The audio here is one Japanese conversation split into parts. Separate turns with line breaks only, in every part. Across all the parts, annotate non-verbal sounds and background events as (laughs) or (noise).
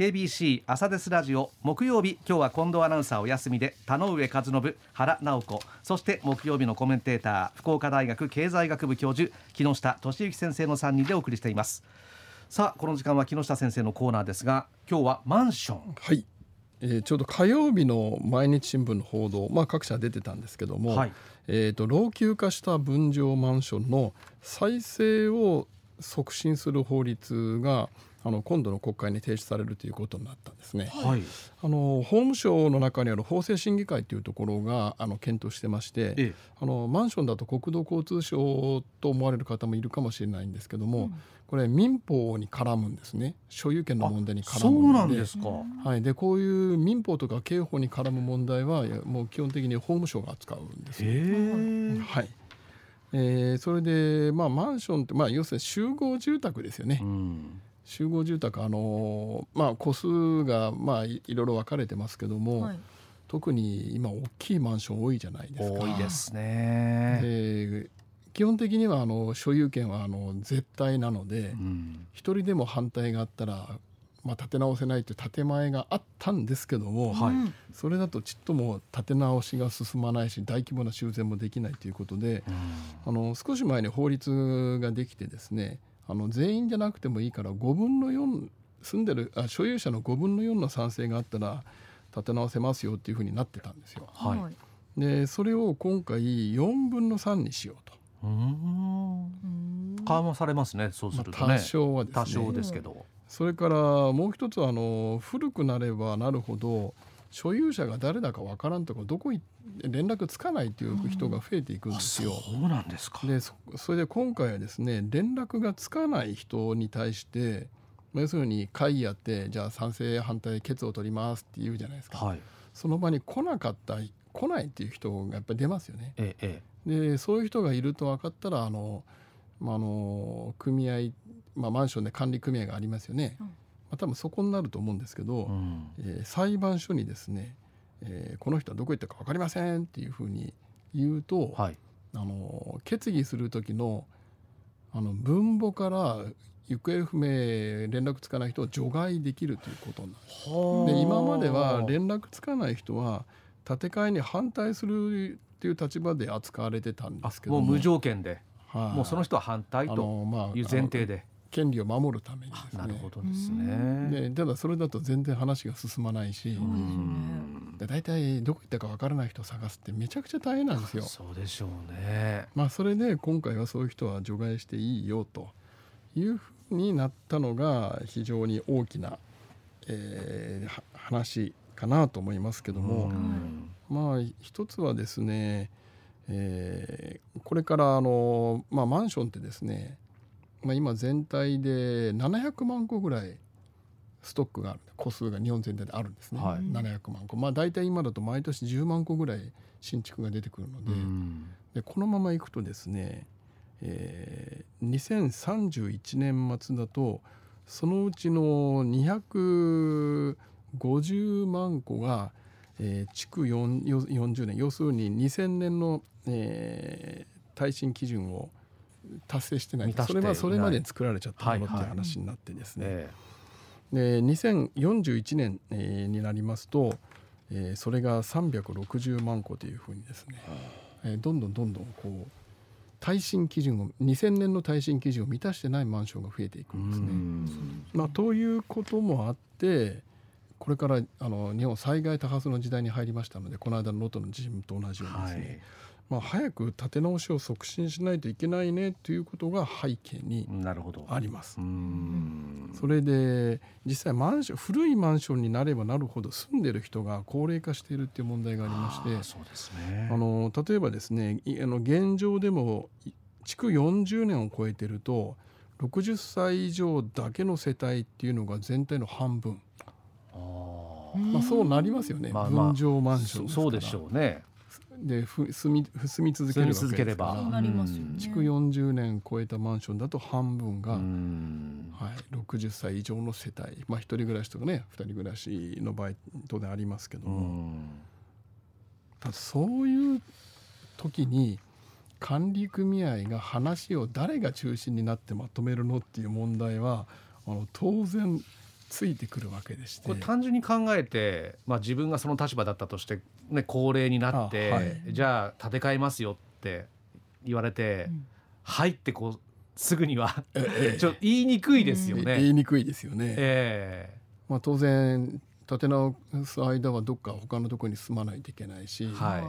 KBC 朝ですラジオ木曜日今日は近藤アナウンサーお休みで田上和信原直子そして木曜日のコメンテーター福岡大学経済学部教授木下俊之先生の3人でお送りしています。さあこの時間は木下先生のコーナーですが今日はマンション。
はい、えーちょうど火曜日の毎日新聞の報道、まあ、各社出てたんですけども、
はい。
えー、と老朽化した分譲マンションの再生を促進する法律があの今度の国会に提出されるということになったんですね。
はい。
あの法務省の中にある法制審議会というところがあの検討してまして、
ええ。
あのマンションだと国土交通省と思われる方もいるかもしれないんですけども、これ民法に絡むんですね。所有権の問題に絡
そ
むの
うなんですか、
はい、でこういう民法とか刑法に絡む問題はもう基本的に法務省が扱うんです
え。
はい。えーそれで、まあ、マンションって、まあ、要するに集合住宅ですよね。
うん
集合住宅あのーまあ戸数がまあいいろいろ分かれてますけども、
はい。
特に今大きいマンション多いじゃないですか。
多いですね、
で基本的にはあの所有権はあの絶対なので
うん。
一人でも反対があったら、まあ、建て直せないという建前があったんですけども、
はい。
うん。
それだとちっとも建て直しが進まないし大規模な修繕もできないということであの少し前に法律ができてですねあの全員じゃなくてもいいから5分の4住んでるあ所有者の5分の4の賛成があったら建て直せますよっていうふうになってたんですよ。
はい。
でそれを今回4分の3にしようと。
緩和されますねそうす
まあ
るとね、
多少はですね。
多少ですけど、
それからもう一つはあの古くなればなるほど所有者が誰だかわからんとかどこい連絡つかないという人が増えていくん
あ
ですよ。
そうなんですか。
でそそれで今回はですね連絡がつかない人に対してまあ要するに会議やってじゃあ賛成反対決を取りますって言うじゃないですか、
はい。
その場に来なかった来ないっていう人がやっぱり出ますよね。
えええ。
でそういう人がいると分かったらあの、まあ、あの組合、まあ、マンションで管理組合がありますよね、
うん
まあ、多分そこになると思うんですけど、
えうん。
えー裁判所にですね、えーこの人はどこ行ったか分かりませんっていうふうに言うと、
はい。
あの決議する時のあの分母から行方不明連絡つかない人を除外できるということなんです。で今までは連絡つかない人は建て替えに反対するっていう立場で扱われてたんですけど
も。う無条件で、
はい。
もうその人は反対
あ
という前提で、
権利を守るためにですね
なるほどですね。
でただそれだと全然話が進まないし、
で
大体どこ行ったかわからない人を探すってめちゃくちゃ大変なんですよ。
そうでしょうね。
まあそれで今回はそういう人は除外していいよというふうになったのが非常に大きな、えーは話かなと思いますけども、
うん
まあ一つはですね、えーこれからあの、まあ、マンションってですね、まあ、今全体で700万個ぐらいストックがある。個数が日本全体であるんですね、
はい。
700万個。まあ大体今だと毎年10万個ぐらい新築が出てくるので,、
うん。
でこのままいくとですね、えー2031年末だとそのうちの250万個が、えー築4 40年。要するに2000年の、えー耐震基準を達成してない。それはそれまで作られちゃったものって
はいはい
いう話になってですね、
え
で2041年、えーになりますと、えーそれが360万個というふうにですね、えーどんどんどんどんこう耐震基準を2000年の耐震基準を満たしてないマンションが増えていく
え
んですね。
うん。
まあ、ということもあってこれからあの日本災害多発の時代に入りましたのでこの間の能登の地震と同じようにですね、
はい
まあ、早く建て直しを促進しないといけないねということが背景に
なるほど。
あります。
うん
それで実際マンション古いマンションになればなるほど住んでる人が高齢化しているっていう問題がありまして
そうですね。
あの例えばですねいあの現状でもい築40年を超えてると60歳以上だけの世帯っていうのが全体の半分、まあ、そうなりますよね、
まあまあ
分譲マンション
そうでしょうね。
でふ住み住み続けるわけです
住み続ければ。
から
そうなりますよね。
築40年超えたマンションだと半分が、
うん。
はい、60歳以上の世帯、まあ、一人暮らしとかね二人暮らしの場合当然ありますけど
う
も、
ん。
ただそういう時に管理組合が話を誰が中心になってまとめるのっていう問題はあの当然ついてくるわけでして。
これ単純に考えて、まあ、自分がその立場だったとして、ね、高齢になって、
あはい。
じゃあ建て替えますよって言われて、
うん。
はいってこうすぐには
ええ (laughs)
ちょっと言いにくいですよ
え
ね。
言いにくいですよね。
え
まあ、当然建て直す間はどっか他のところに住まないといけないし、
はい。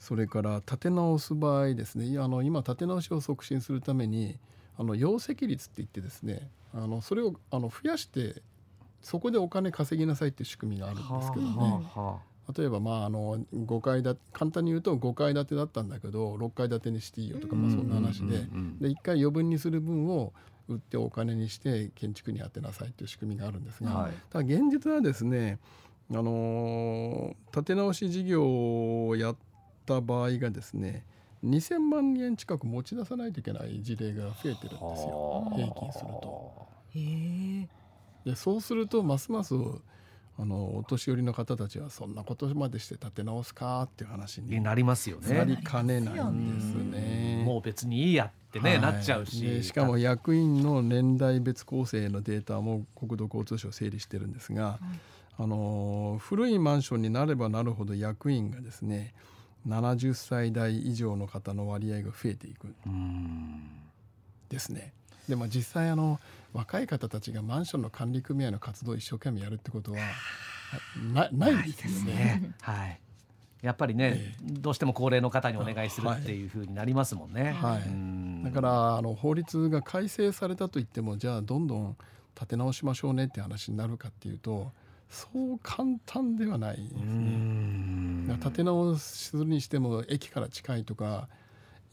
それから建て直す場合ですねあの今建て直しを促進するためにあの容積率って言ってですねあのそれをあの増やしてそこでお金稼ぎなさいっていう仕組みがあるん
は
ですけどね、
あは
例えばまああの5階建て簡単に言うと5階建てだったんだけど6階建てにしていいよとか、まあ、そんな話で,、で1回余分にする分を売ってお金にして建築に充てなさいという仕組みがあるんですが、
はい。
ただ現実はですね、あのー建て直し事業をやった場合がですね2000万円近く持ち出さないといけない事例が増えてるんですよ。
はあ。
平均すると。でそうするとますますあのお年寄りの方たちはそんなことまでして建て直すかっていう話に
になりますよ
なり
ね。
かねないんですね。
もう別にいいやってね、
はい
なっちゃうし。
でしかも役員の年代別構成のデータも国土交通省整理してるんですが、あの古いマンションになればなるほど役員がですね70歳代以上の方の割合が増えていくですね。でも実際あの若い方たちがマンションの管理組合の活動を一生懸命やるってことはなないですよね。
ね、はい。やっぱりね、
え
どうしても高齢の方にお願いするっていう風になりますもんね。
はい
うん
だからあの法律が改正されたといってもじゃあどんどん立て直しましょうねって話になるかっていうとそう簡単ではないです
う
ね。立て直するにしても駅から近いとか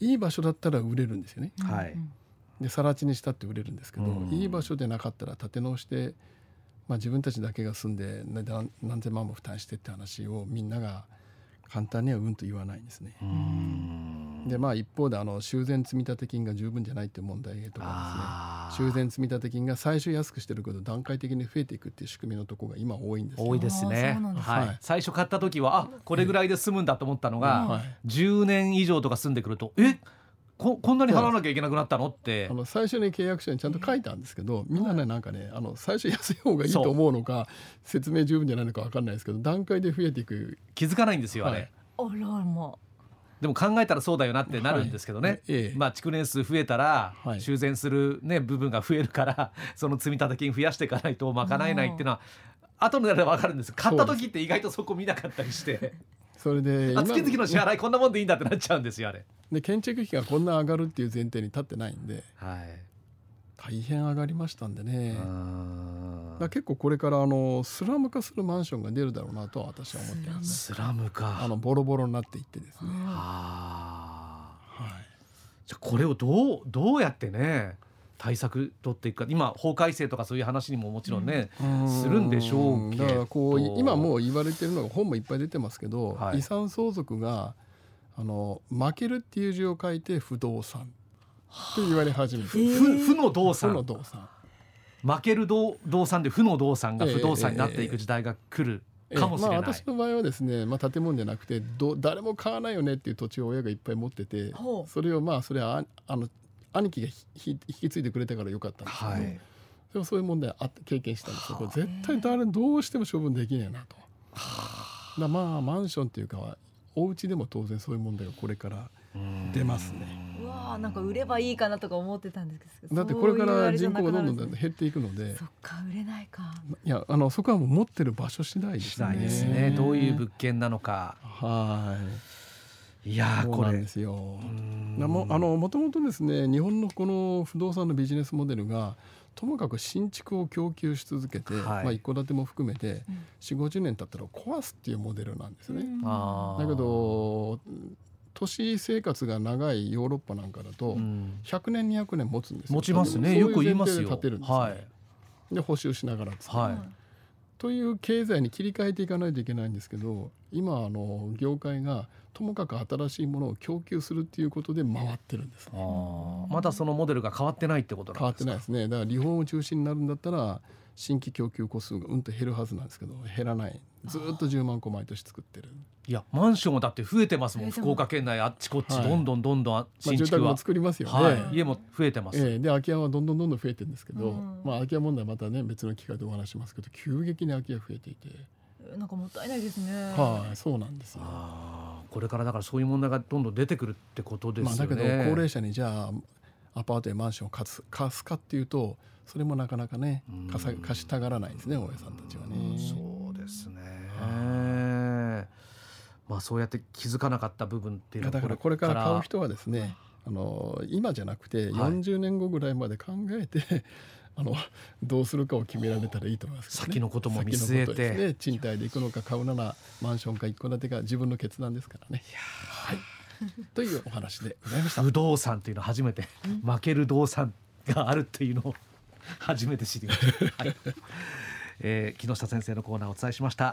いい場所だったら売れるんですよね。
はい
で更地にしたって売れるんですけど、
うん。
いい場所でなかったら建て直して、まあ、自分たちだけが住んでな何何千万も負担してって話をみんなが簡単にはうんと言わないんですね。
うん。
でまあ一方であの修繕積立金が十分じゃないっていう問題とかですね。修繕積立金が最初安くしてるけど段階的に増えていくっていう仕組みのところが今多いんですよ。
多いですね。はい。
はい。
最初買った時はあこれぐらいで済むんだと思ったのが、
はい。
10年以上とか住んでくるとえここんなに払わなきゃいけなくなったのって。
あの最初に契約書にちゃんと書いたんですけどみんなねなんかねあの最初安い方がいいと思うのか説明十分じゃないのか分かんないですけど段階で増えていく。
気づかないんですよあれ、
はい。
あらま
でも考えたらそうだよなってなるんですけどね、
はい。ええ。
まあ築年数増えたら
はい。
修繕するね部分が増えるから (laughs) その積立金増やしていかないと賄えないっていうのは後で分かるんです買った時って意外とそこ見なかったりして。
それで
あ月々の支払いこんなもんでいいんだってなっちゃうんですよあれ。
で建築費がこんな上がるっていう前提に立ってないんで
はい。
大変上がりましたんでね。だ結構これからあのスラム化するマンションが出るだろうなとは私は思ってますね。
スラムか。
あのボロボロになっていってですね、はい、
じゃあこれをどうどうやってね対策取っていくか。今法改正とかそういう話にももちろんね、するんでしょうけど。
だからこう今もう言われてるのが本もいっぱい出てますけど、
はい。
遺産相続があの負けるっていう字を書いて不動産。と言われ始めて。る、
負負の動
不
産
の動産。
負ける動動産で負の動産が不動産になっていく時代が来るかもしれない。
ええまあ、私の場合はですね、まあ、建物じゃなくてど誰も買わないよねっていう土地を親がいっぱい持っててそれをまあそれはああの兄貴が引き継いでくれたからよかったんですけど、
はい。
でもそういう問題あって経験したんですよ。これ絶対誰どうしても処分できねえなと。だまあマンションっていうかお家でも当然そういう問題がこれから。出ますね。
うわあなんか売ればいいかなとか思ってたんですけど
だってこれから人口がどんどん減っていくので。
そっか売れないか。
いやあのそこはもう持ってる場所次第ですね。
次第ですね。どういう物件なのか。
はい。
いやーこれ。
そうなんですよ。
うん。
なもあのもともとですね日本のこの不動産のビジネスモデルがともかく新築を供給し続けて、
はい。
まあ、一戸建ても含めて
うん。
4 5 0年経ったら壊すっていうモデルなんですね。だけど都市生活が長いヨーロッパなんかだと
うん。
100年200年持つんですよ。
持ちますね。よく言いますよ。
建てるんですよ、
はい。
で補修しながらですね
はい
という経済に切り替えていかないといけないんですけど今あの業界がともかく新しいものを供給するっていうことで回ってるんです。ね
まだそのモデルが変わってないってことなんですか？
変わってないですね。だからリフォーム中心になるんだったら新規供給個数がうんと減るはずなんですけど減らない。ずーっと10万個毎年作ってる、
いやマンションもだって増えてますもん。福岡県内あっちこっち
はい。
どんどんどんどん
まあ、
新築は。
住宅も、作りますよね、
はい、家も増えてます、
ええ。で空き家はどんどんどんどん増えてるんですけど、
うん。
まあ、空き家問題またね別の機会でお話しますけど急激に空き家増えていて、
なんかもったいないですね。
はいそうなんですよ。
あーこれからだからそういう問題がどんどん出てくるってことですよ
まあ、
ね。
だけど高齢者にじゃあアパートやマンションを貸す貸すかっていうとそれもなかなかね
うん。
貸さ貸したがらないですね大家さんたちはね。
そうですね。まあそうやって気づかなかった部分っていうのは
だからこれから買う人はですねあの今じゃなくて
はい。
40年後ぐらいまで考えて、(laughs) あのどうするかを決められたらいいと思いますけどね、
先のことも見据えて。
ね、賃貸で行くのか買うならマンションか一戸建てか自分の決断ですからね。はい、(laughs) というお話でございました。
不動産っていうのは初めて負ける動産があるっていうのを初めて知りました。はい。(laughs) えー木下先生のコーナーをお伝えしました。